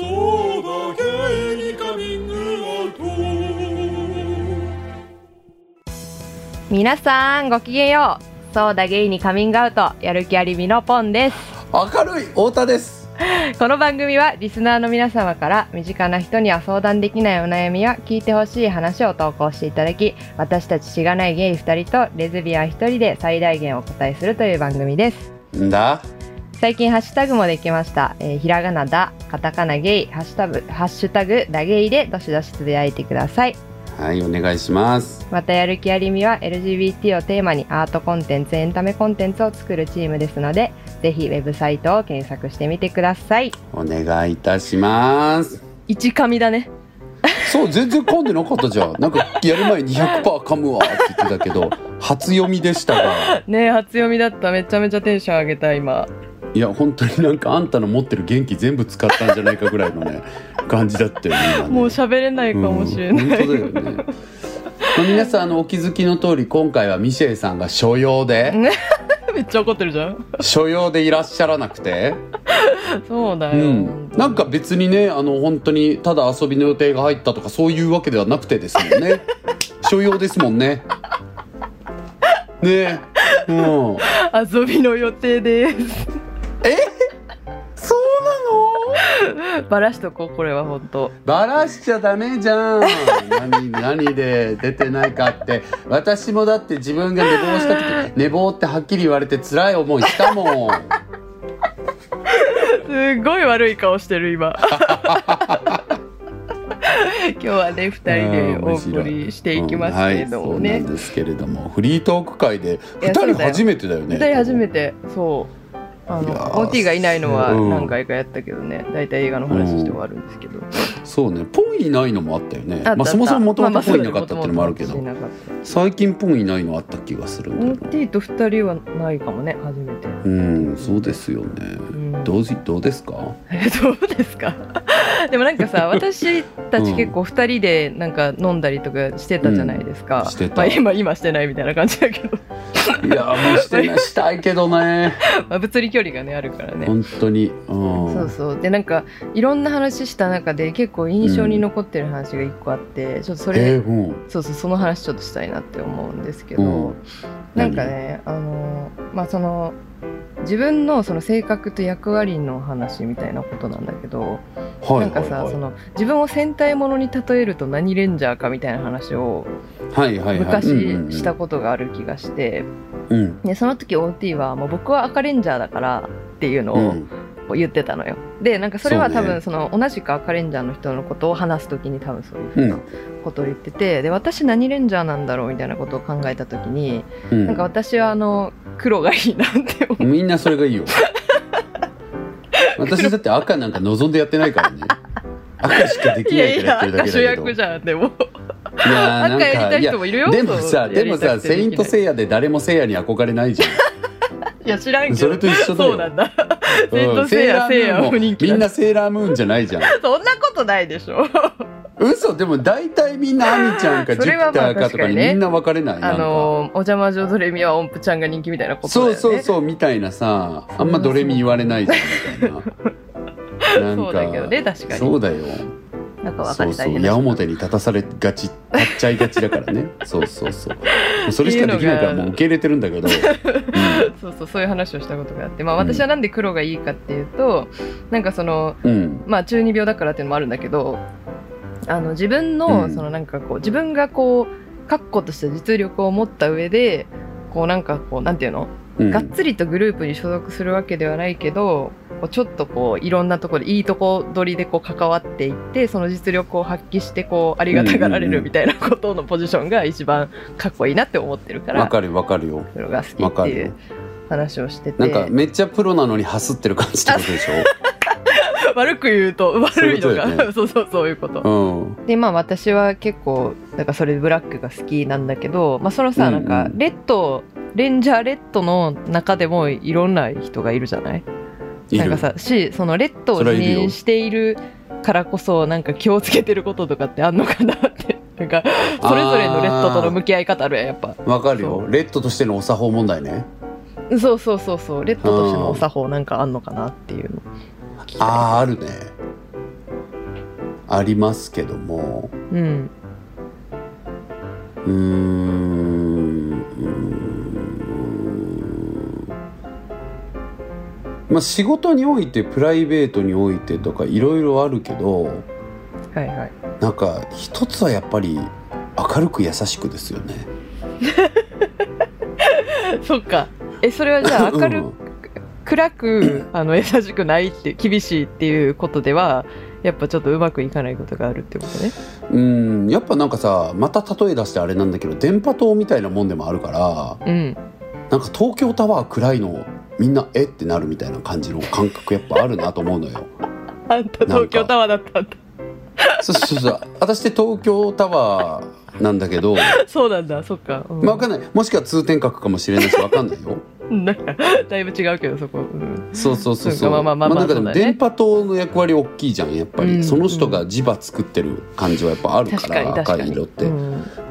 そうだゲイにカミングアウト。皆さんごきげんよう。そうだゲイにカミングアウト。やる気ありみのポンです。明るい太田です。この番組はリスナーの皆様から身近な人には相談できないお悩みや聞いてほしい話を投稿していただき私たちしがないゲイ2人とレズビアン1人で最大限お答えするという番組です。んだ？最近ハッシュタグもできました、えーひらがなだカタカナゲイハッシュタグハッシュタグだゲイでどしどしつぶやいてください。はいお願いします。またやる気ありみは LGBT をテーマにアートコンテンツエンタメコンテンツを作るチームですのでぜひウェブサイトを検索してみてください。お願いいたします。一噛みだね。そう全然噛んでなかったじゃん。なんかやる前に200%噛むわって言ってたけど初読みでしたが。ねえ初読みだった。めちゃめちゃテンション上げた今いや本当になんかあんたの持ってる元気全部使ったんじゃないかぐらいのね 感じだったよね今ね。もう喋れないかもしれない、うん本当だよね。まあ皆さんあのお気づきの通り今回はミシェルさんが所用で めっちゃ怒ってるじゃん。所用でいらっしゃらなくて。そうだよ、うん、なんか別にねあの本当にただ遊びの予定が入ったとかそういうわけではなくてですもんね。所用ですもんね。ね。えうん。遊びの予定ですそうなの？バラしとこうこれは本当。バラしちゃダメじゃん。何何で出てないかって。私もだって自分が寝坊した時 寝坊ってはっきり言われて辛い思いしたもん。すごい悪い顔してる今。今日はね2人でお送りしていきますけれどもうんね、はい、そうなんですけれども。フリートーク会で2人初めてだよね。2人初めてそうあの OT がいないのはうん。何回かやったけどね。大体映画の話して終わるんですけど、そうね。ポンいないのもあったよね。まあ、そもそももともとポンいなかまあまあったってのもあるけど、そうだね元々最近ポンいないのあった気がするんだ OT と2人はないかもね初めて、うんそうですよね、うん、どうじどうですか？え どうですか？でもなんかさ 私たち結構2人でなんか飲んだりとかしてたじゃないですか、うん。してた。まあ、今今してないみたいな感じだけど、いやもうして。したいけどね。まあ、物理距離がねあるからね。本当に。うん。そうそう。でなんかいろんな話した中で結構印象に残ってる話が一個あって、ちょっとそれ、えーうん。そうそうその話ちょっとしたいなって思うんですけど、うんなんかねあのまあその自分のその性格と役割の話みたいなことなんだけど、はいなんかさ、その自分を戦隊ものに例えると何レンジャーかみたいな話を昔したことがある気がして、うん。でその時 OT はもう僕は赤レンジャーだからっていうのをうんこう言ってたのよ。でなんかそれは多分その同じく赤レンジャーの人のことを話す時に多分そういうふううん。なことを言ってて、で私何レンジャーなんだろうみたいなことを考えた時に、うん。なんか私はあの黒がいいなって思う。みんなそれがいいよ。私だって赤なんか望んでやってないからね。赤しかできいやいないからやってるだけだけど。役じゃんでも。いやーなんか赤やりたい人もいるよやでもさでもさ「くてできない。セイント・セイヤ」で誰もセイヤに憧れないじゃん。いや知らんけど。それと一緒だよ。そうなんだうん。セイントセイヤセイヤムーン気みんなセーラームーンじゃないじゃん。そんなことないでしょ。嘘でも大体みんなアミちゃんかジュピターかとかにみんな分かれないあか。のお邪魔女ドレミは音符ちゃんが人気みたいなことだよね。そうそうそうみたいなさあんまドレミ言われないじゃんみたいな。なんかそうだけどね確かに。そうだよなんかそうそう。矢面に立たされがち立っちゃいがちだからね。そうそうそう。それしかできないからもう受け入れてるんだけど、そうそうそういう話をしたことがあって、まあ、私はなんで黒がいいかっていうと、なんかそのうんうん。まあ中二病だからっていうのもあるんだけどあの自分の、うん。そのなんかこう自分がこう確固とした実力を持った上でこうなんかこうなんていうの、うん。がっつりとグループに所属するわけではないけどこうちょっとこういろんなところでいいとこ取りでこう関わっていってその実力を発揮してこうありがたがられるみたいなことのポジションが一番かっこいいなって思ってるからわかるわかるよ。黒が好わかるよきっていう話をしてて。なんかめっちゃプロなのにハスってる感じってことでし 悪く言うと悪いのがね。そうそうそういうこと。ょうん。でまあ私は結構なんかそれでブラックが好きなんだけど、まあ、そのさ、うんうん。なんかレッドレンジャーレッドの中でもいろんな人がいるじゃない？なんかさしそのレッドを自それはいるよ認しているからこそなんか気をつけてることとかってあんのかなって。なんかそれぞれのレッドとの向き合い方あるやんやっぱ。わかるよ。そレッドとしてのお作法問題ね。そうそうそうそう。レッドとしてのお作法なんかあんのかなっていうの。あああるね。ありますけども。うん。うんまあ仕事においてプライベートにおいてとかいろいろあるけどはいはい。なんか一つはやっぱり明るく優しくですよね。そっか。えそれはじゃあ明るうん暗くあの優しくないって厳しいっていうことではやっぱちょっとうまくいかないことがあるってことね。うん。やっぱなんかさまた例え出してあれなんだけど電波塔みたいなもんでもあるからうん。なんか東京タワー暗いのみんなえ？ってなるみたいな感じの感覚やっぱあるなと思うのよ。あんた東京タワーだったんだ。そうそうそう私って東京タワーなんだけど、そうなんだそっか、うん。まあ、わかんない。もしくは通天閣かもしれないしわかんないよ。なんかだいぶ違うけどそこ、うん、そうそうそうそそうう。かまあまあまあなんかでも電波塔の役割大きいじゃんやっぱり、うん。その人が磁場作ってる感じはやっぱあるから赤い色って。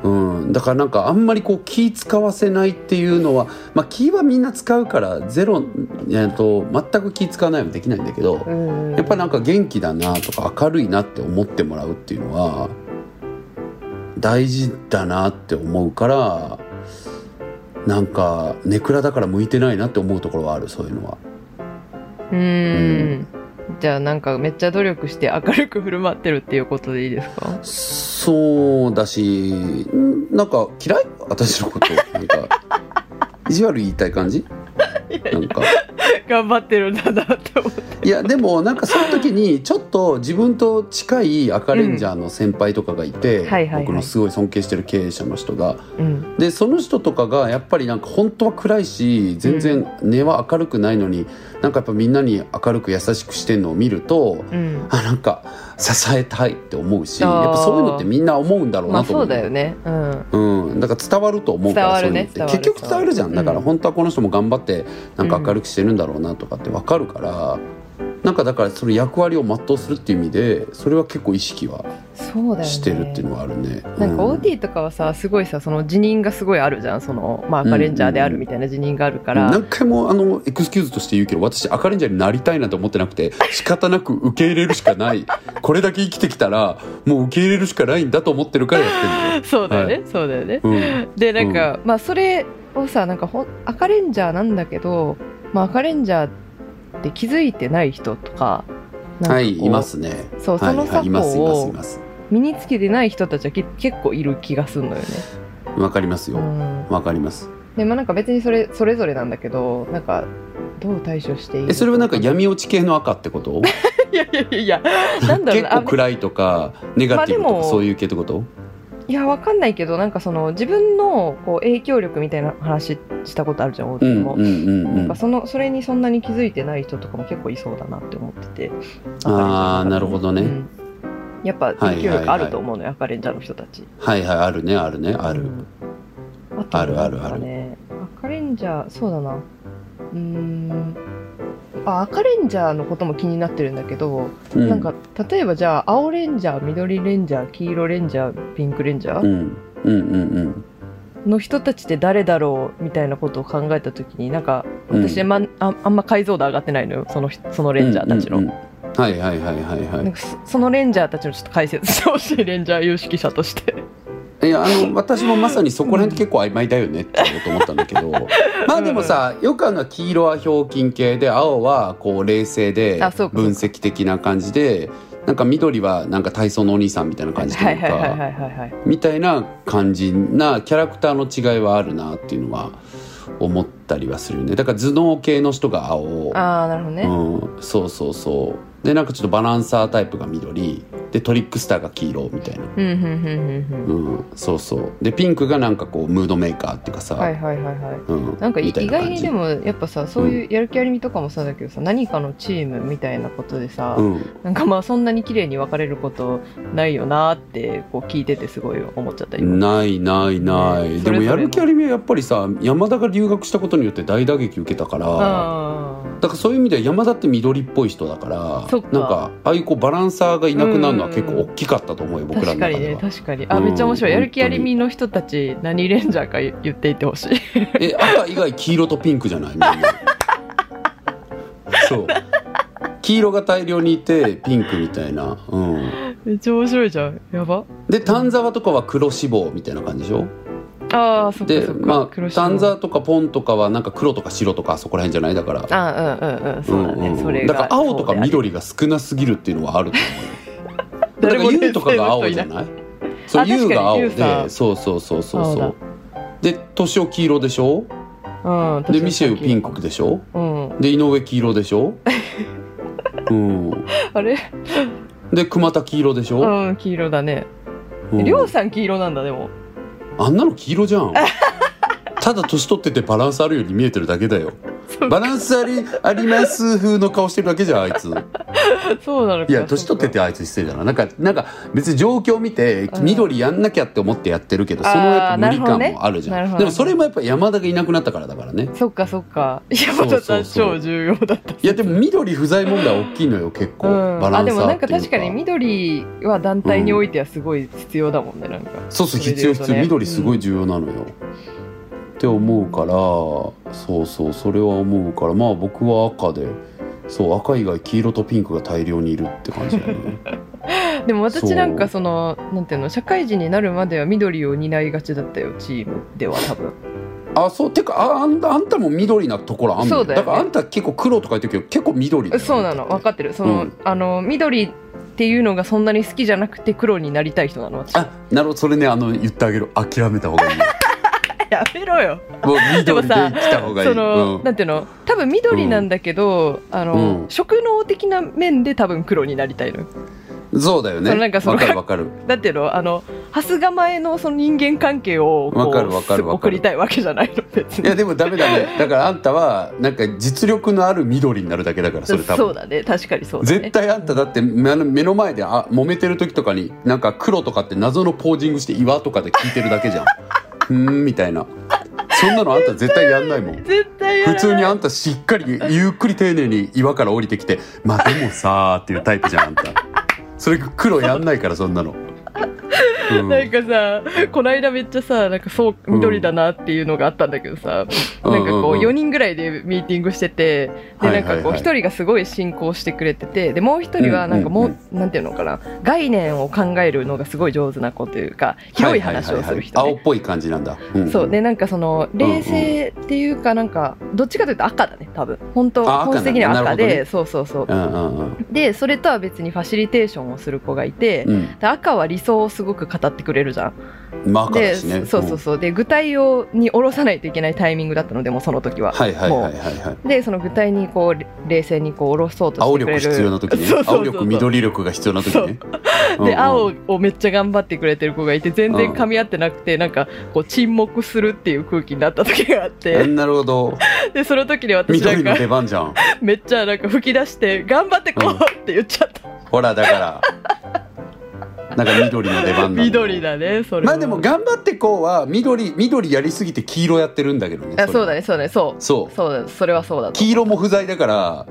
うん。うん、だからなんかあんまりこう気使わせないっていうのは、まあ、気はみんな使うからゼロ、えー、と全く気使わないはできないんだけど、うん。やっぱなんか元気だなとか明るいなって思ってもらうっていうのは大事だなって思うからなんかネクラだから向いてないなって思うところはあるそういうのは。うーんじゃあなんかめっちゃ努力して明るく振る舞ってるっていうことでいいですか？そうだしなんか嫌い？私のこと？なんか意地悪言いたい感じ？なんか。頑張ってるんだなって思って。いやでもなんかその時にちょっと自分と近い赤レンジャーの先輩とかがいて、はいはいはい。僕のすごい尊敬してる経営者の人が。うん。でその人とかがやっぱりなんか本当は暗いし全然根は明るくないのに、なんかやっぱみんなに明るく優しくしてんのを見るとうん。あなんか支えたいって思うしやっぱそういうのってみんな思うんだろうまあそう。なと思うだよね。うん。うん、だから伝わると思うからそういうのって結局伝わるじゃん。だからうん。本当はこの人も頑張ってなんか明るくしてるんだろうなとかって分かるから、なんかだからその役割を全うするっていう意味でそれは結構意識はしてるっていうのはあるね。なんかう OT とかはさすごいさその辞任がすごいあるじゃん。その、まあ、赤レンジャーであるみたいな辞任があるから、何回もあのエクスキューズとして言うけど私赤レンジャーになりたいなんて思ってなくて仕方なく受け入れるしかない。これだけ生きてきたらもう受け入れるしかないんだと思ってるからやって そうだよね、はそうだよね。るのよ。でなんか、まあそれをさなんかほん赤レンジャーなんだけど、まあ、赤レンジャーって気づいてない人とかかはいいますね。そうはいその作法を。身につけてない人たちはけ結構いる気がするのよね。わかりますよ。うん、わかります。でまあなんか別にそれそれぞれなんだけどなんかどう対処していいそれはなんか闇落ち系の赤ってこと？いやいやいやいやなんだろう結構暗いとかネガティブとかそういう系ってこと？いやわかんないけどなんかその自分のこう影響力みたいな話したことあるじゃん大うん津も、うんうんうん。なんか。そのそれにそんなに気づいてない人とかも結構いそうだなって思っててあーなるほどね。うん。やっぱ影響力あると思うのよ、赤レンジャーの人たち。はいはいあるねあるねある。うん。あとあるあるなんかね赤レンジャーそうだなうーん。あ赤レンジャーのことも気になってるんだけど、うなんか例えばじゃあ青レンジャー緑レンジャー黄色レンジャーピンクレンジャー、うん。うんうんうん。の人たちって誰だろう？みたいなことを考えた時になんか私、うんまああんま解像度上がってないのよ。その人そのレンジャーたちの、うんうんうん。はいはいはいはいはなんかそそのレンジャーたちのちょっと解説してほしいレンジャー有識者としてい。いやあの私もまさにそこら辺って結構曖昧だよねって言おうと思ったんだけど。まあでもさよくあるのは黄色はひょうきん系で青はこう冷静で分析的な感じでなんか緑はなんか体操のお兄さんみたいな感じとはいいうかみたいな感じなキャラクターの違いはあるなっていうのは思ったりはするよね。だから頭脳系の人が青。ああなるほどね、うん、そうそうそうでなんかちょっとバランサータイプが緑。でトリックスターが黄色みたいな、うんうんうんうんうん、そうそう。でピンクがなんかこうムードメーカーっていうかさ、うんはいはいはいはい。うん、なんか意外にでもやっぱさそういうやる気ありみとかもそうだけどさ何かのチームみたいなことでさ、うん、なんかまあそんなに綺麗に分かれることないよなってこう聞いててすごい思っちゃった今ないないない、でもねそれぞれのやる気ありみはやっぱりさ山田が留学したことによって大打撃受けたから。あだからそういう意味では山田って緑っぽい人だからなんかああいうこうバランサーがいなくなるのは結構大きかったと思うよー僕らの確かに中では。ね確かに。あうん。めっちゃ面白い。やる気あり本みの人たち何レンジャーか言言っていってほしい。え赤以外黄色とピンクじゃない？みんな。そう。黄色が大量にいてピンクみたいな、うん、めっちゃ面白いじゃん。やば。で丹沢とかは黒脂肪みたいな感じでしょ？ああそでまあ丹沢とかポンとかはなんか黒とか白とかそこら辺じゃない？だから。あうんうんうんそうだね、んん。それがだから青とか緑が少なすぎるっていうのはあると思うよ。だから誰も優とかが青じゃない？そうあ確かに優が青でそうそうそうそうそう。で敏夫黄色でしょ？うんでミシェルピンクでしょ？うん。で井上黄色でしょ？うん。あれ？で熊田黄色でしょ、うん黄色だね。うん。りょうさん黄色なんだでもあんなの黄色じゃん。ただ年取っててバランスあるように見えてるだけだよバランスありあります風の顔してるだけじゃんあいつ。そうなのかいや年取っててあいつ失礼だな。なんかなんか別に状況を見てうん。緑やんなきゃって思ってやってるけど、そのやっぱ無理感もあるじゃん、なるほど。ねでもそれもやっぱ山田がいなくなったからだからね。そっかそっか。山田さん超重要だった。いやでも緑不在問題大きいのよ結構、うん、バランスあでもなんか確かに緑は団体においてはすごい必要だもんねなんかそうそう必要必要、緑すごい重要なのよ、って思うからそうそうそれは思うからまあ僕は赤でそう赤以外黄色とピンクが大量にいるって感じだよね。でも私なんかそそのなんていうの社会人になるまでは緑を担いがちだったよチームでは多分。あそうてかああんあんたも緑なところあんの？そうだよね。からあんた結構黒とか言ってるけど結構緑そうなの分かってる。その、うん。あの緑っていうのがそんなに好きじゃなくて黒になりたい人なの私。あなるほど。それねあの言ってあげる。諦めた方がいいよやめろよ。もう緑でさ来た方がいい。その、うん。なんていうの？多分緑なんだけど、あの、うん。職能的な面で多分黒になりたいのそうだよね。なんかそのわかるわかる。だっていうの？あの蓮構えのその人間関係をわかるわかる送りたいわけじゃないの別に。いやでもダメだねだからあんたはなんか実力のある緑になるだけだからそれ多分。そうだね。確かにそうだね。絶対あんただって目の目の前であ揉めてる時とかになんか黒とかって謎のポージングして岩とかで聞いてるだけじゃんふーんみたいな。そんなのあんた絶対やんないもん。絶対普通にあんたしっかりゆっくり丁寧に岩から降りてきて「まあでもさ」っていうタイプじゃんあんた。それ黒やんないからそんなの、うん。なんかさこの間めっちゃさなんかそう緑だなっていうのがあったんだけどさ、うんなんかこううんうん4人ぐらいでミーティングしててではないんかこうはいはい1人がすごい進行してくれててでもう1人はなんかもう,、うんうんなんていうのかな概念を考えるのがすごい上手な子というか広い話をする人ねはいはいはいはい青っぽい感じなんだ、んそう。でなんかその冷静っていうかなんかどっちかというと赤だね多分。本当本質的には赤で、ね。そうそうそう。うんうんうん。でそれとは別にファシリテーションをする子がいて、うん。で赤は理想をすごく語ってくれるじゃん。まあ赤でね。そうそうそう。で具体をに下ろさないといけないタイミングだったのでもうその時は、でその具体にこうれ冷静にこう下ろそうと青してくれる。力必要な時ね。青力緑力が必要な時ね。で青をめっちゃ頑張ってくれてる子がいて全然噛み合ってなくてなんかこう沈黙するっていう空気になった時があって。なるほど。でその時に私なんか出番じゃん。めっちゃなんか吹き出して頑張ってこうって言っちゃった、ほらだからなんか緑の出番緑だねそれは。まあでも頑張ってこうは緑緑やりすぎて黄色やってるんだけどねあそうだねねそうだねそう。そう。そうだそれはそうだと。黄色も不在だから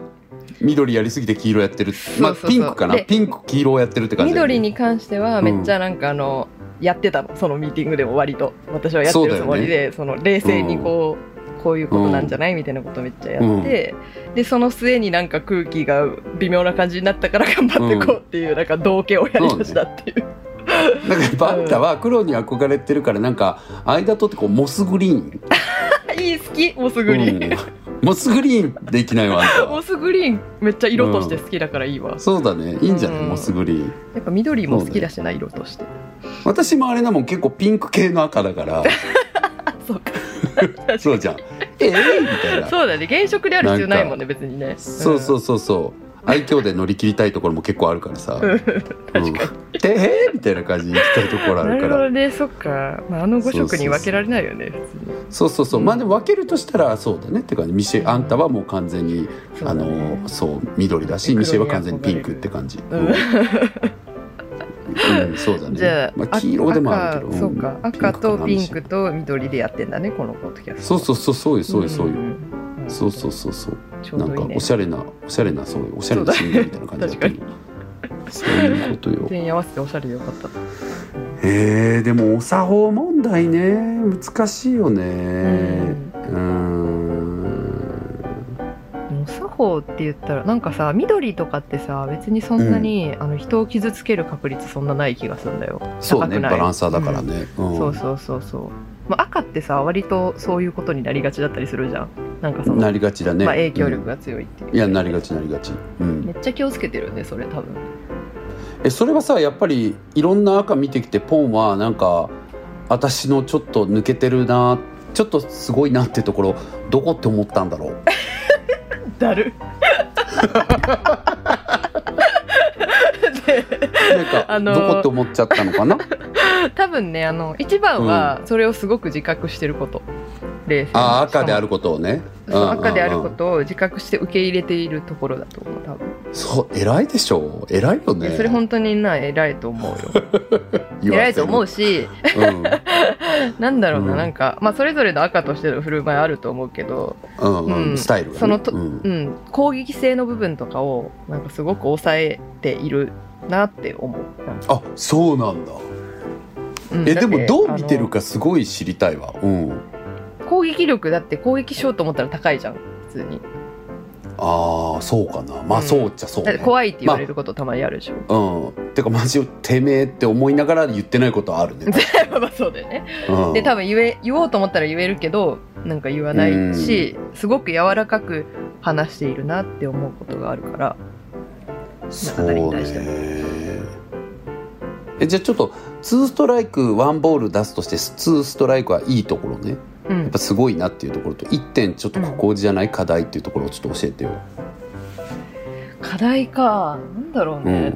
緑やりすぎて黄色やってる。まあピンクかな。でピンク黄色をやってるって感じね。緑に関してはめっちゃなんかあの、やってたのそのミーティングでも割と。私はやってるつもりでそ,、の冷静にこう、こういうことなんじゃないみたいなことめっちゃやって、でその末になんか空気が微妙な感じになったから頑張ってこうっていう、なんか道化をやりだしたっていう。なんかやっぱあんたは黒に憧れてるからなんか間取ってこうモスグリーン。いい好きモスグリーン、うん。モスグリーンでいきないわモスグリーンめっちゃ色として好きだからいいわ、そうだね。いいんじゃない、うん。モスグリーン。やっぱ緑も好きだしな、色として。私もあれだもん結構ピンク系の赤だから。そうか。そうじゃんええみたいな。そうだね。原色である必要ないもんね別にね。そうそうそうそう。愛嬌で乗り切りたいところも結構あるからさ。うん。うん。確かに、でえーみたいな感じに行きたいところあなるほるからどねそっか、まあ、あの5色に分けられないよねそうそうそう、まあでも分けるとしたらそうだねって感じ。ミシェあんたはもう完全に、あそうだね。のそう緑だしミシェは完全にピンクって感じ、うんうんうんそうだね。じゃあ、まあ、黄色でもあるけど赤そうか。ん赤とピンクかと緑でやってんだねこのポッドキャストなそうそうそうそうよそうよそうよ、ん。そうそうそうそう。なんかおしゃれなおしゃれなそういうおしゃれなシンガーみたいな感じだったけどそういうことよ。全員合わせておしゃれでよかった。えー、でもお作法問題ね。難しいよね。ん。うーんお作方って言ったらなんかさ緑とかってさ別にそんなに、あの人を傷つける確率そんなない気がするんだよ。そうねバランサーだからね、うん。そうそうそうそう、まあ、赤ってさ割とそういうことになりがちだったりするじゃん。なんかその、なりがちだね、まあ、影響力うん。が強いっていう、いやなりがちなりがち、うん。め、っちゃ気をつけてるねそれ多分。えそれはさやっぱりいろんな赤見てきてポンはなんか私のちょっと抜けてるなちょっとすごいなってところどこって思ったんだろう？だる。なんか、あのーどこって思っちゃったのかな？多分ねあの一番はそれをすごく自覚してること。冷静に。ああ赤であるることをね。赤であることとを自覚して受け入れているところだと思う多分、そう偉いでしょ偉いよね。でそれ本当にな偉いと思うよ。偉いと思うし。うん。なんだろうな、うん。なんか、まあ、それぞれの赤としての振る舞いあると思うけど、うんスタイルが、ね、そのとうん。うん、攻撃性の部分とかをなんかすごく抑えているなって思う。あそうなんだ。うんえでもどう見てるかすごい知りたいわ。うん。攻撃力だって攻撃しようと思ったら高いじゃん普通に。ああそうかな。まあうん。そうっちゃそうね。だって怖いって言われることたまにあるでしょ、うん。てかマジてめえって思いながら言ってないことはあるね、まあそうだよね。うん、で多分言え言おうと思ったら言えるけどなんか言わないしすごく柔らかく話しているなって思うことがあるからそうね。えじゃあちょっと2ストライク1ボール出すとして2ストライクはいいところね。うん。やっぱすごいなっていうところと1点ちょっとここじゃない課題っていうところをちょっと教えてよ、課題かなんだろううん。ね、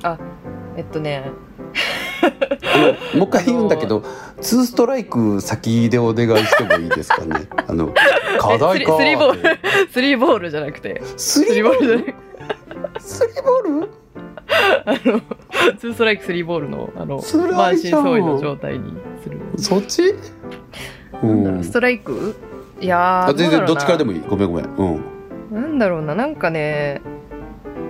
うーん。あえっとね。あのもう一回言うんだけど2ストライク先でお願いしてもいいですかね。あの課題かスリーボールスリーボールじゃなくて。スリーボールじゃなくて。スリーボール？あのツーストライクスリーボールのあの満身創痍の状態にする。そっち？うなんだろんうストライク？いやーあ全然どっちからでももいい。ごめんごめん。うん。なんだろうななんかね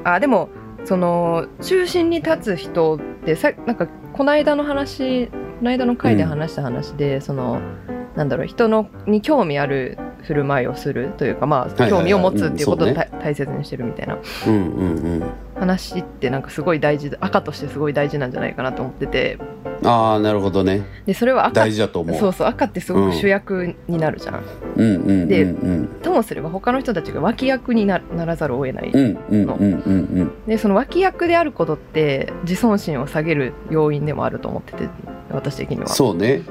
あでもその中心に立つ人ってさなんかこの間の話この間の回で話した話で、そのなんだろう人のに興味ある振る舞いをするというかまあ興味を持つっていうことを大切にしてるみたいな。話ってなんかすごい大事赤としてすごい大事なんじゃないかなと思ってて。うんああなるほどね。でそれは赤。大事だと思う。そうそう赤ってすごく主役になるじゃん、うんうんうんでうん。ともすれば他の人たちが脇役になならざるを得ない、うんうんうんうん。でその脇役であることって自尊心を下げる要因でもあると思ってて私的には。そうね。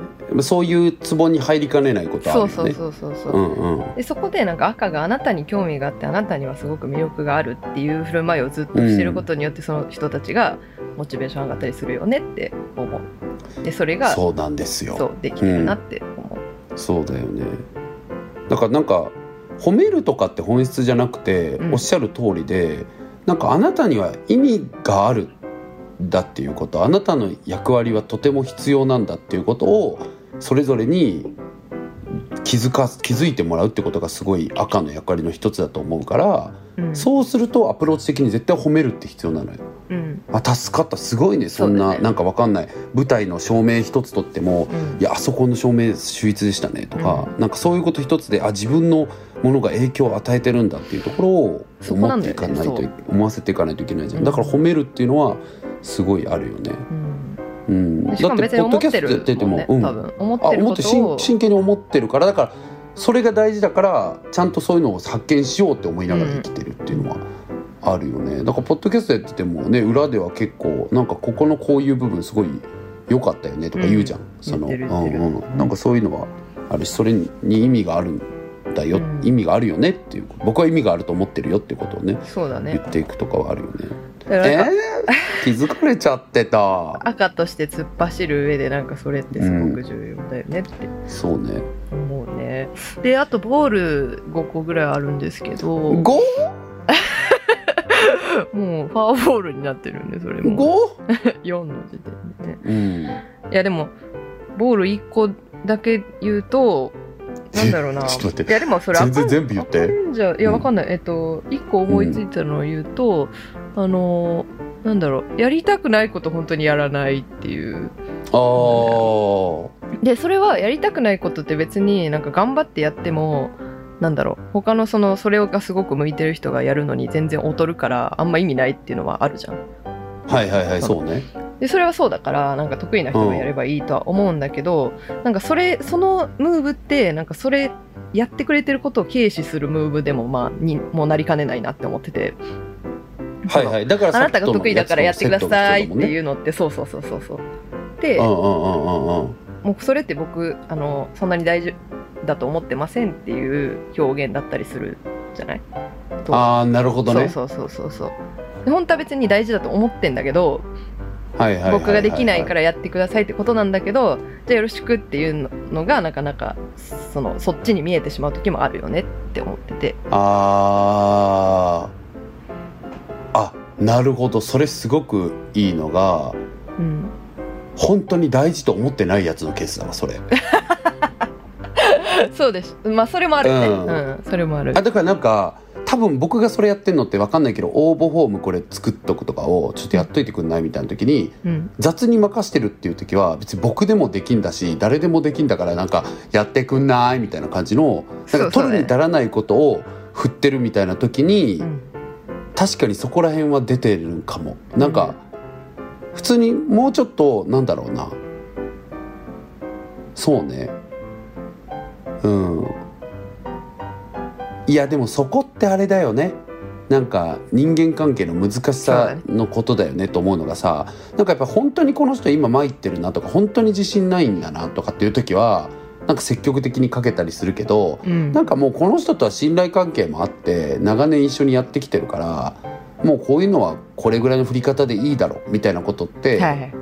そういうツボに入りかねないことあるよね。そうそうそうそうそう、うんうん。でそこでなんか赤があなたに興味があってあなたにはすごく魅力があるっていう振る舞いをずっとしてることによってその人たちがモチベーション上がったりするよねって思う。でそれがそうなんですよ。そうできてるなって思う、そうだよね。だからなんか褒めるとかって本質じゃなくて、うん。おっしゃる通りでなんかあなたには意味があるんだっていうことあなたの役割はとても必要なんだっていうことをそれぞれに気づか気づいてもらうってことがすごい赤の役割の一つだと思うから、うん。そうするとアプローチ的に絶対褒めるって必要なのよ。うん。あ助かった。すごいねそんなね。なんかわかんない。舞台の照明一つとってもうん。いやあそこの照明秀逸でしたねとか、うなんかそういうこと一つであ自分のものが影響を与えてるんだっていうところを思っていかないと、思わせていかないといけないじゃん。だから褒めるっていうのはすごいあるよね。うん。うん、でしかも別に思ってるやってても、うん、多分。思っあてる思って真ことを真剣に思ってるからだからそれが大事だからちゃんとそういうのを発見しようって思いながら生きてるっていうのはあるよね、だからポッドキャストやっててもね裏では結構なんかここのこういう部分すごい良かったよねとか言うじゃん、うんそのうんうん、なんかそういうのはあるしそれに意味があるんだよ、うん。意味があるよねっていう僕は意味があると思ってるよっていうことをねそうだね。言っていくとかはあるよね。えー、気づかれちゃってた。赤として突っ走る上でなんかそれってすごく重要だよねって。そうね。思うね、であとボール5個ぐらいあるんですけど。もう 5? ファーボールになってるんでそれも。5? 4の時点でね。うん。いやでもボール1個だけ言うとなんだろうな。ちょっと待って。いやでもそれ全然全部言って。赤レンジャーいやうんわかんない、えっと1個思いついたのを言うと、あのなんだろう。やりたくないこと本当にやらないっていう。ああでそれはやりたくないことって別になんか頑張ってやってもなんだろう。他のそのそれがすごく向いてる人がやるのに全然劣るからあんま意味ないっていうのはあるじゃん。はいはいはいそうねでそれはそうだからなんか得意な人がやればいいとは思うんだけど、なんかそれそのムーブってなんかそれやってくれてることを軽視するムーブでもまあにもなりかねないなって思ってて。はいはい。だからあなたが得意だからやってくださいってういうのってそうそうそうそう。そうでうんうんうんうんうん。もうそれって僕あのそんなに大事だと思ってませんっていう表現だったりするじゃない？とああなるほどね。そうそうそうそうそう。で本当は別に大事だと思ってんだけど僕ができないからやってくださいってことなんだけどじゃあよろしくっていうのがなかなかそのそっちに見えてしまう時もあるよねって思ってて。あー。あなるほど。それすごくいいのがうん。本当に大事と思ってないやつのケースだわそれ。そうです。まあそれもあるよね。ううんん、それもある。あだからなんか多分僕がそれやってんのって分かんないけど応募フォームこれ作っとくとかをちょっとやっといてくんないみたいな時にうん。雑に任してるっていう時は別に僕でもできんだし誰でもできんだからなんかやってくんないみたいな感じのなんか取るに足らないことを振ってるみたいな時に、うん。確かにそこら辺は出てるかも。なんか、普通にもうちょっとなんだろうな。そうね。うんいやでもそこってあれだよね。なんか人間関係の難しさね。のことだよねと思うのがさなんかやっぱ本当にこの人今参ってるなとか本当に自信ないんだなとかっていう時はなんか積極的にかけたりするけどうん。なんかもうこの人とは信頼関係もあって長年一緒にやってきてるからもうこういうのはこれぐらいの振り方でいいだろうみたいなことって、はいはい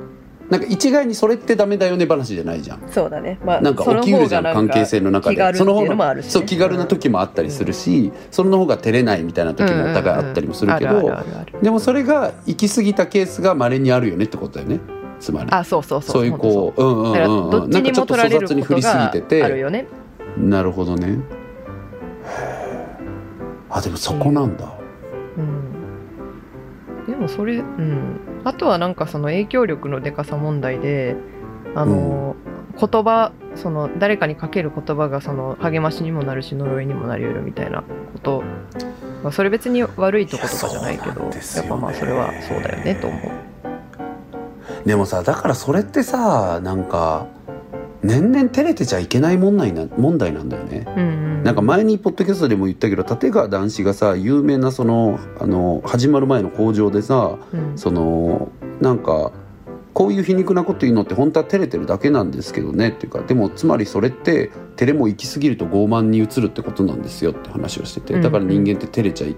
なんか一概にそれってダメだよね話じゃないじゃん。そうだね。まあなんか起きうるじゃん関係性の中で。その方いうのもあるしね。そう気軽な時もあったりするし、それの方が照れないみたいな時もお互いあったりもするけど、でもそれが行き過ぎたケースが稀にあるよねってことだよね。つまり。あそうそうそうそう。いうこうう。んうんうん。うんなんかちょっと粗雑に振りすぎてて。あるよね。なるほどね。あでもそこなんだ、うん。でもそれうんあとはなんかその影響力のでかさ問題であの、言葉その誰かにかける言葉がその励ましにもなるし呪いにもなり得るみたいなこと、まあ、それ別に悪いとことかじゃないけどなんですよね。やっぱまあそれはそうだよねと思う。でもさだからそれってさなんか年々照れてちゃいけない問題な問題なんだよね。うんうん。なんか前にポッドキャストでも言ったけど立川談志がさ有名なそのあの始まる前の工場でさうん。そのなんかこういう皮肉なこと言うのって本当は照れてるだけなんですけどねっていうかでもつまりそれって照れも行き過ぎると傲慢に移るってことなんですよって話をしててだから人間って照れちゃい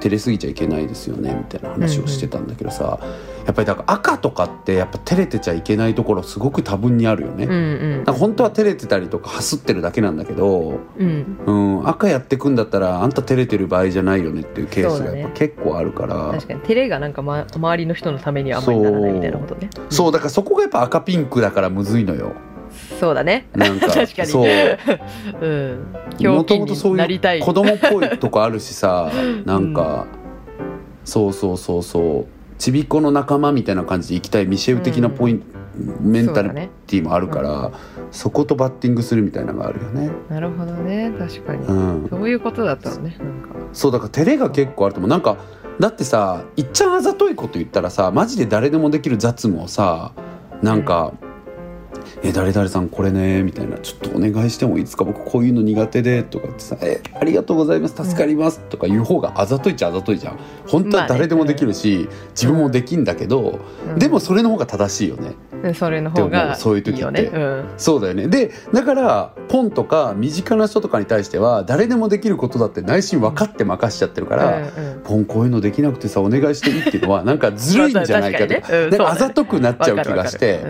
照れすぎちゃいけないですよねみたいな話をしてたんだけどさやっぱりだから赤とかってやっぱ照れてちゃいけないところすごく多分にあるよね。うんうん。なんか本当は照れてたりとかハスってるだけなんだけど、うん。うん、赤やってくんだったらあんた照れてる場合じゃないよねっていうケースがやっぱ結構あるから。確かに照れがなんか、ま、周りの人のためにはあんまりならないみたいなことね。そうだからそこがやっぱ赤ピンクだからむずいのよ。そうだね。なんか 確かにそう。うん。もともとそうない。う子供っぽいとこあるしさなんか、そうそうそうそうちびっこの仲間みたいな感じで行きたいミシェウ的なポイント、メンタルティもあるからそ,、ことバッティングするみたいなのがあるよね。なるほどね。確かに、うん、そういうことだったのねなんか。そうだから照れが結構あると思う。なんかだってさいっちゃんあざといこと言ったらさマジで誰でもできる雑務をさなんか「え誰々さんこれね」みたいな「ちょっとお願いしてもいいですか？僕こういうの苦手で」とか言ってさ「えありがとうございます助かります」とか言う方があざといっちゃあざといじゃん。本当は誰でもできるし、自分もできんだけど、うん。でもそれの方が正しいよね。うんそれの方がそういう時って。ね。うん。そうだよね。でだからポンとか身近な人とかに対しては誰でもできることだって内心分かって任しちゃってるから、うんうん。ポンこういうのできなくてさお願いしていいっていうのはなんかずるいんじゃないかとか。あざとくなっちゃう気がして、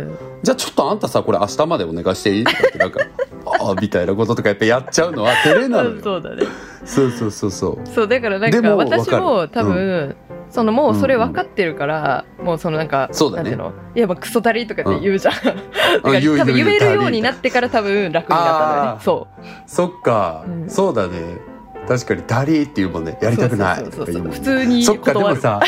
じゃあちょっとあんたさこれ明日までお願いしていい？とかってなんか ああみたいなこととかやってやっちゃうのは照れなのう。んよそうだね。そうそうそうそう。そうだからなんか私もる。多分、そのもうそれ分かってるから、もうそのなんかそうだね。なんていうの？いやまあクソたりとかって言うじゃん、う多分言えるようになってから多分楽になったんだよね。そそっか、うん。そうだね。確かにダリーっていうもんね。やりたくないそう普通にそっかでもさ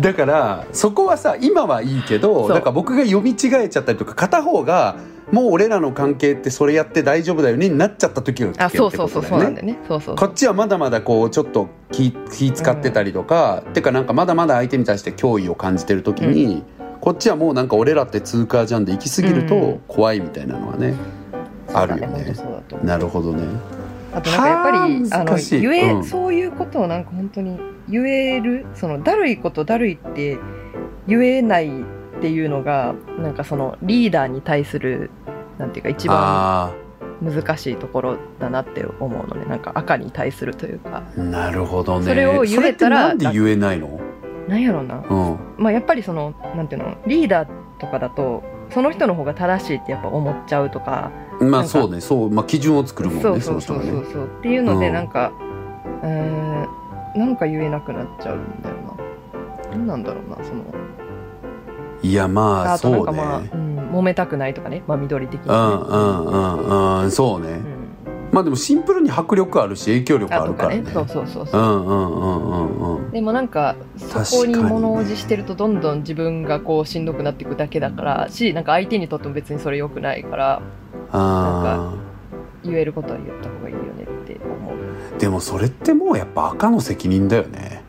だからそこはさ今はいいけどそう。だから僕が読み違えちゃったりとか片方がもう俺らの関係ってそれやって大丈夫だよねになっちゃった時がことだよね。そうそうなんだよね。そうそうこっちはまだまだこうちょっと気気使ってたりとか、てかなんかまだまだ相手に対して脅威を感じてる時に、こっちはもうなんか俺らって通過じゃんで行き過ぎるうと怖いみたいなのはね、あるよね。なるほどねあとなんかやっぱりはああの言え、うん。そういうことをなんか本当に言えるそのだるいことだるいって言えないっていうのがなんかそのリーダーに対するなんていうか一番あ難しいところだなって思うのね。なんか赤に対するというか。あなるほどね。それを言えたらなんで言えないの？なんやろうな。うん。まあやっぱりそのなんていうのリーダーとかだとその人の方が正しいってやっぱ思っちゃうとかまあそうねそう、まあ、基準を作るもんねそうその人がそうそう。そうねそうっていうのでうん。なんかうーんなんか言えなくなっちゃうんだよな。何なんだろうなその。いやまあそうね、まあ、うん、揉めたくないとかね。まあ緑的に、ね、うんうんうんうんそうね、うん。まあでもシンプルに迫力あるし影響力あるからね。そうそうそうう。そう、んうんうんうんうん。でもなんかそこに物おじしてるとどんどん自分がこうしんどくなっていくだけだからしなんか相手にとっても別にそれ良くないからあ言えることは言った方がいいよねって思う。ーでもそれってもうやっぱ赤の責任だよね。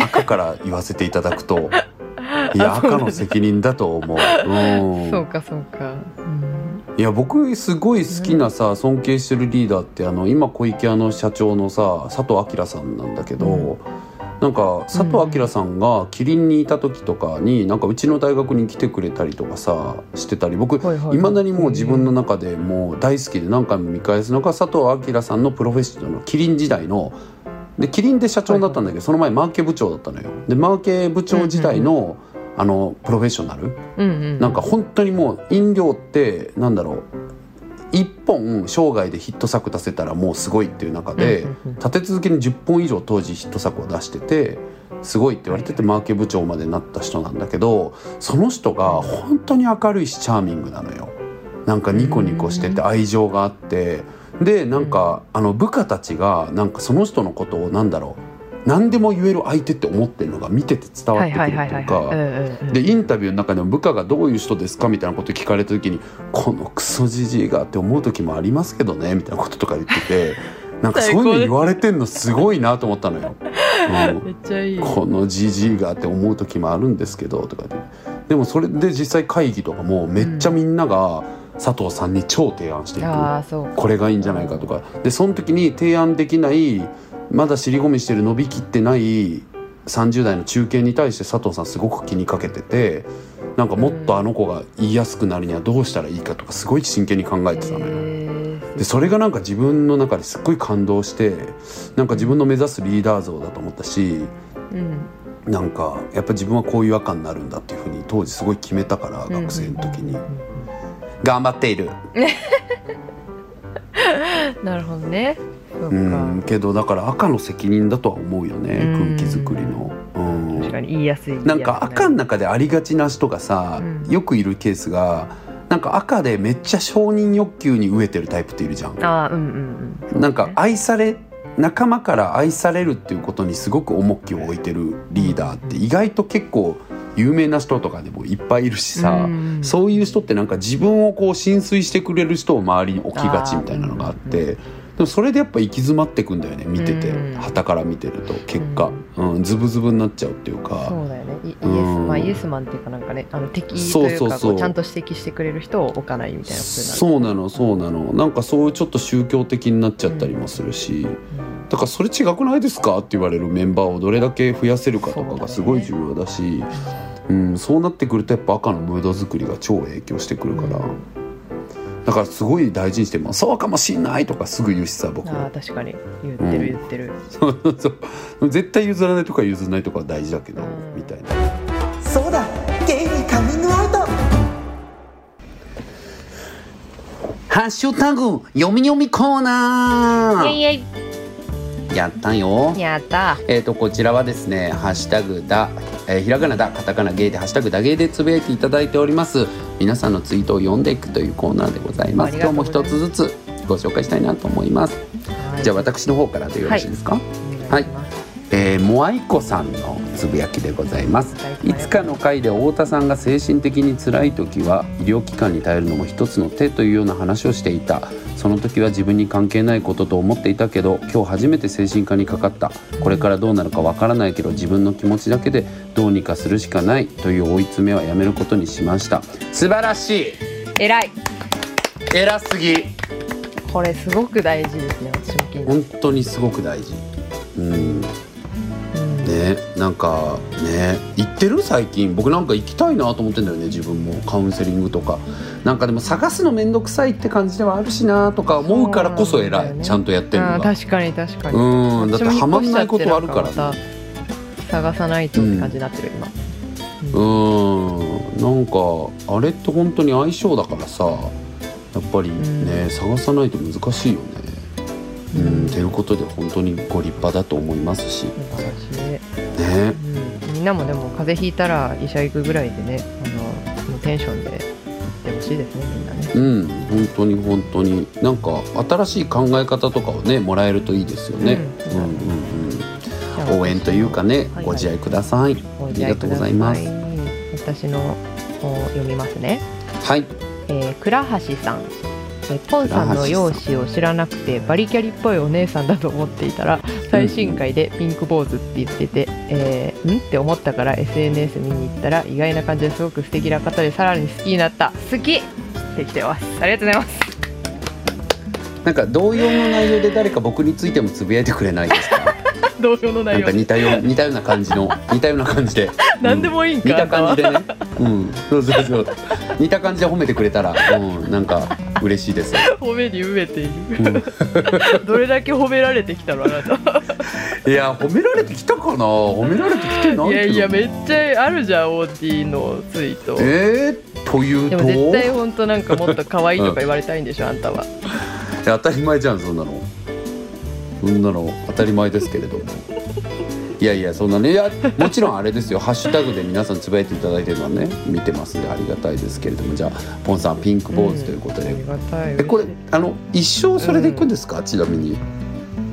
赤から言わせていただくと。いや赤の責任だと思う、うん、そうかそうか。うん。いや僕すごい好きなさ尊敬してるリーダーってあの今小池屋の社長のさ佐藤明さんなんだけど、うんなんか佐藤明さんがキリンにいた時とかになんかうちの大学に来てくれたりとかさしてたり僕はいはいはい。いまだにもう自分の中でもう大好きで何回も見返すのが佐藤明さんのプロフェッショナルのキリン時代のでキリンで社長になったんだけど、その前マーケ部長だったのよ。でマーケ部長時代の、あのプロフェッショナル。うんうん。なんか本当にもう飲料ってなんだろう一本生涯でヒット作出せたらもうすごいっていう中で立て続けに10本以上当時ヒット作を出しててすごいって言われててマーケ部長までなった人なんだけどその人が本当に明るいしチャーミングなのよ。なんかニコニコしてて愛情があって。でなんかあの部下たちがなんかその人のことをなんだろう何でも言える相手って思ってるのが見てて伝わってくるっていうか。でインタビューの中でも部下がどういう人ですかみたいなこと聞かれた時に「このクソじじいが」って思う時もありますけどねみたいなこととか言ってて なんかそういうの言われてんのすごいなと思ったのよ。このじじいがって思う時もあるんですけどとかででもそれで実際会議とかもめっちゃみんなが佐藤さんに超提案していく。うか。これがいいんじゃないかとか。でその時に提案できないまだ尻込みしてる伸びきってない30代の中堅に対して佐藤さんすごく気にかけててなんかもっとあの子が言いやすくなるにはどうしたらいいかとかすごい真剣に考えてたのよ。でそれがなんか自分の中ですっごい感動してなんか自分の目指すリーダー像だと思ったしうん。なんかやっぱ自分はこういう赤になるんだっていうふうに当時すごい決めたから学生の時に。頑張っている。う んなるほどね。そうんけどだから赤の責任だとは思うよねうん。空気作りの。うん。確かに言いやすいなんか赤の中でありがちな人がさ、うん。よくいるケースがなんか赤でめっちゃ承認欲求に飢えてるタイプっているじゃん。ああうんうんうん。そうね。なんか愛され仲間から愛されるっていうことにすごく重きを置いてるリーダーって意外と結構有名な人とかでもいっぱいいるしさ、うん。そういう人ってなんか自分をこう浸水してくれる人を周りに置きがちみたいなのがあって。でもそれでやっぱ行き詰まってくんだよね見てて。うん。旗から見てると結果、うん、ズブズブになっちゃうっていうか。そうだよね。イイエス、うん。まあ、イエスマンっていうかなんかねあの敵というかちゃんと指摘してくれる人を置かないみたいなことそうなのそうなの。なんかそういうちょっと宗教的になっちゃったりもするし、だからそれ違くないですかって言われるメンバーをどれだけ増やせるかとかがすごい重要だし。うん、そうなってくるとやっぱ赤のムード作りが超影響してくるから、だからすごい大事にしても「そうかもしんない」とかすぐ言うしさ僕ああ確かに。言ってる言ってる、そうそう絶対譲らないとか譲らないとかは大事だけど、うん。みたいな。そうだゲイにカミングアウト。ハッシュタグ読み読みコーナイエイイーやったよ。エイやった。えー、とこちらはですね「ハッシュタグだ」えーひらがなだカタカナゲイで「ハッシュタグだゲイ」でつぶやいていただいております。皆さんのツイートを読んでいくというコーナーでございます。今日も一つずつご紹介したいなと思います、じゃあ私の方からでよろしいですか、お願いええー、モアイコさんのつぶやきでございます。いつかの回で太田さんが精神的に辛い時は医療機関に頼るのも一つの手というような話をしていた。その時は自分に関係ないことと思っていたけど今日初めて精神科にかかった。これからどうなるかわからないけど自分の気持ちだけでどうにかするしかないという追い詰めはやめることにしました。素晴らしい。偉い。偉すぎ。これすごく大事ですね本当にすごく大事。うんうんねなんかね行ってる最近僕なんか行きたいなと思ってんだよね自分も。カウンセリングとか。なんかでも探すの面倒くさいって感じではあるしなとか思うからこそ偉い、ね。ちゃんとやってるあのが。ー確かに確かに。うんだってハマんないことあるから私も引っ越しちゃってなんかまた探さないとって感じになってる今。うん。なんかあれって本当に相性だからさやっぱりね、うん。探さないと難しいよね。うん、うん。っていうことで本当にご立派だと思いますしなもでも風邪ひいたら医者行くぐらいでねあのそのテンションで行ってほしいですねみんなね。うん本当に本当に。なんか新しい考え方とかをねもらえるといいですよね、ううんん、うんうん。じゃあ応援というかね、はいご自愛ください、ごありがとうございます。私のを読みますね。はい。えー、倉橋さんえーポンさんの容姿を知らなくてバリキャリっぽいお姉さんだと思っていたら最新回でピンク坊主って言ってて、えーん？って思ったから SNS 見に行ったら意外な感じですごく素敵な方でさらに好きになった。好き！ってきてます。ありがとうございます。なんか同様の内容で誰か僕についてもつぶやいてくれないですか？同様の内容。なんか似たよう似たような感じの似たような感じで。何でもいいんか似た感じでね。うん。そうそうそう似た感じで褒めてくれたらうんなんか嬉しいです。褒めに飢えている。うん。どれだけ褒められてきたのあなた。いや褒められてきたかな？褒められてきてないいやいやめっちゃあるじゃん OT のツイート。えー、というと？でも絶対本当なんかもっと可愛いとか言われたいんでしょあんたは。当たり前じゃんそんなの。そんなの当たり前ですけれどもいやいやそんなねいやもちろんあれですよ。ハッシュタグで皆さんつぶやいていただいてるのはね見てますんでありがたいですけれども。じゃあポンさんピンク坊主ということで、ん。ありがたい。えこれあの一生それでいくんですか、ちなみに。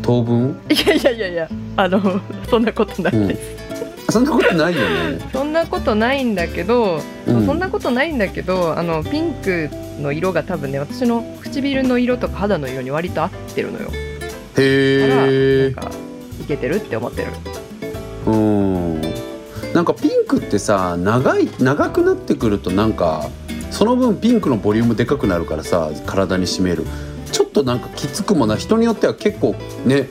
当分いやいやいやいやあのそんなことないです、そんなことないよね。そんなことないんだけど、うん。そんなことないんだけどあのピンクの色が多分ね私の唇の色とか肌の色に割と合ってるのよ。だからへえなんかいけてるって思ってるうん。なんかピンクってさ長い長くなってくるとなんかその分ピンクのボリュームでかくなるからさ体に占める。ちょっとなんかきつくもな人によっては結構ね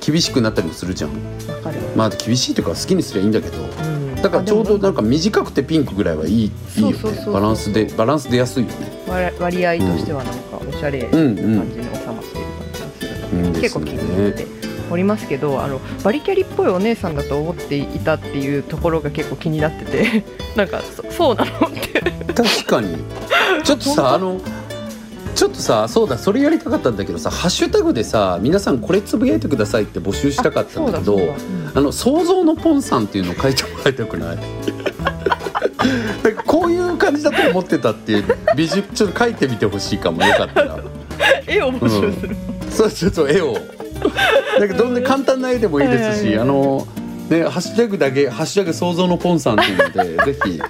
厳しくなったりもするじゃん。わかる。まあ厳しいというか好きにすりゃいいんだけど。うん。だからちょうどなんかあ短くてピンクぐらいはいいいいよね。バランスでバランス出やすいよね。割割合としてはなんかおしゃれなうん感うん。じに収まっている感じがする。うん結構気に入っておりますけどあのバリキャリっぽいお姉さんだと思っていたっていうところが結構気になってて なんかそそうなのって。確かに。ちょっとさあのちょっとさそうだそれやりたかったんだけどさハッシュタグでさ皆さんこれつぶやいてくださいって募集したかったんだけどあの想像のポンさんっていうのを書いてもらいたくないなんかこういう感じだと思ってたっていう美術ちょっと書いてみてほしいかも。よかったら。絵を募集する、そうそうそう絵を なんかどんな簡単な絵でもいいですしあのねハッシュタグだけハッシュタグ想像のポンさんっていうので ぜひ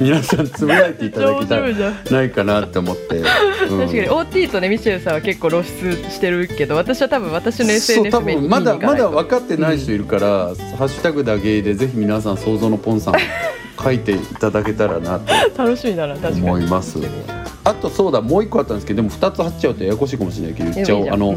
皆さんつぶやいていただ上けたら手じゃんないかなって思って、うん。確かに OT とねミシェルさんは結構露出してるけど私は多分私の SNS 多分まだまだ分かってない人いるから、ハッシュタグだけでぜひ皆さん想像のポンさん書いていただけたらなと 楽しみだな確かに。思います。あとそうだもう一個あったんですけどでも2つ貼っちゃうとややこしいかもしれないけど言っちゃおうあの、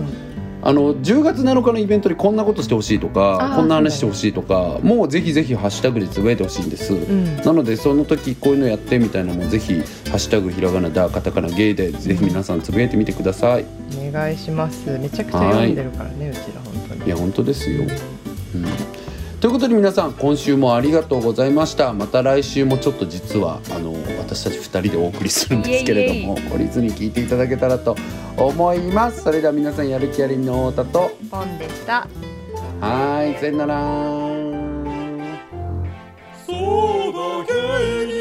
あの10月7日のイベントにこんなことしてほしいとかこんな話してほしいとかもうぜひぜひハッシュタグでつぶやいてほしいんです、うん。なのでその時こういうのやってみたいなのもぜひ「ハッシュタグひらがなだカタカナゲイ」でぜひ皆さんつぶやいてみてください。お願いします。めちゃくちゃ読んでるからねうちら本当に。いや本当ですよ、うん、ということで皆さん今週もありがとうございました。また来週もちょっと実はあの私たち2人でお送りするんですけれども懲りずに聞いていただけたらと思います。それでは皆さんやる気ありみの太田と。ポンでした。はいさよなら。そう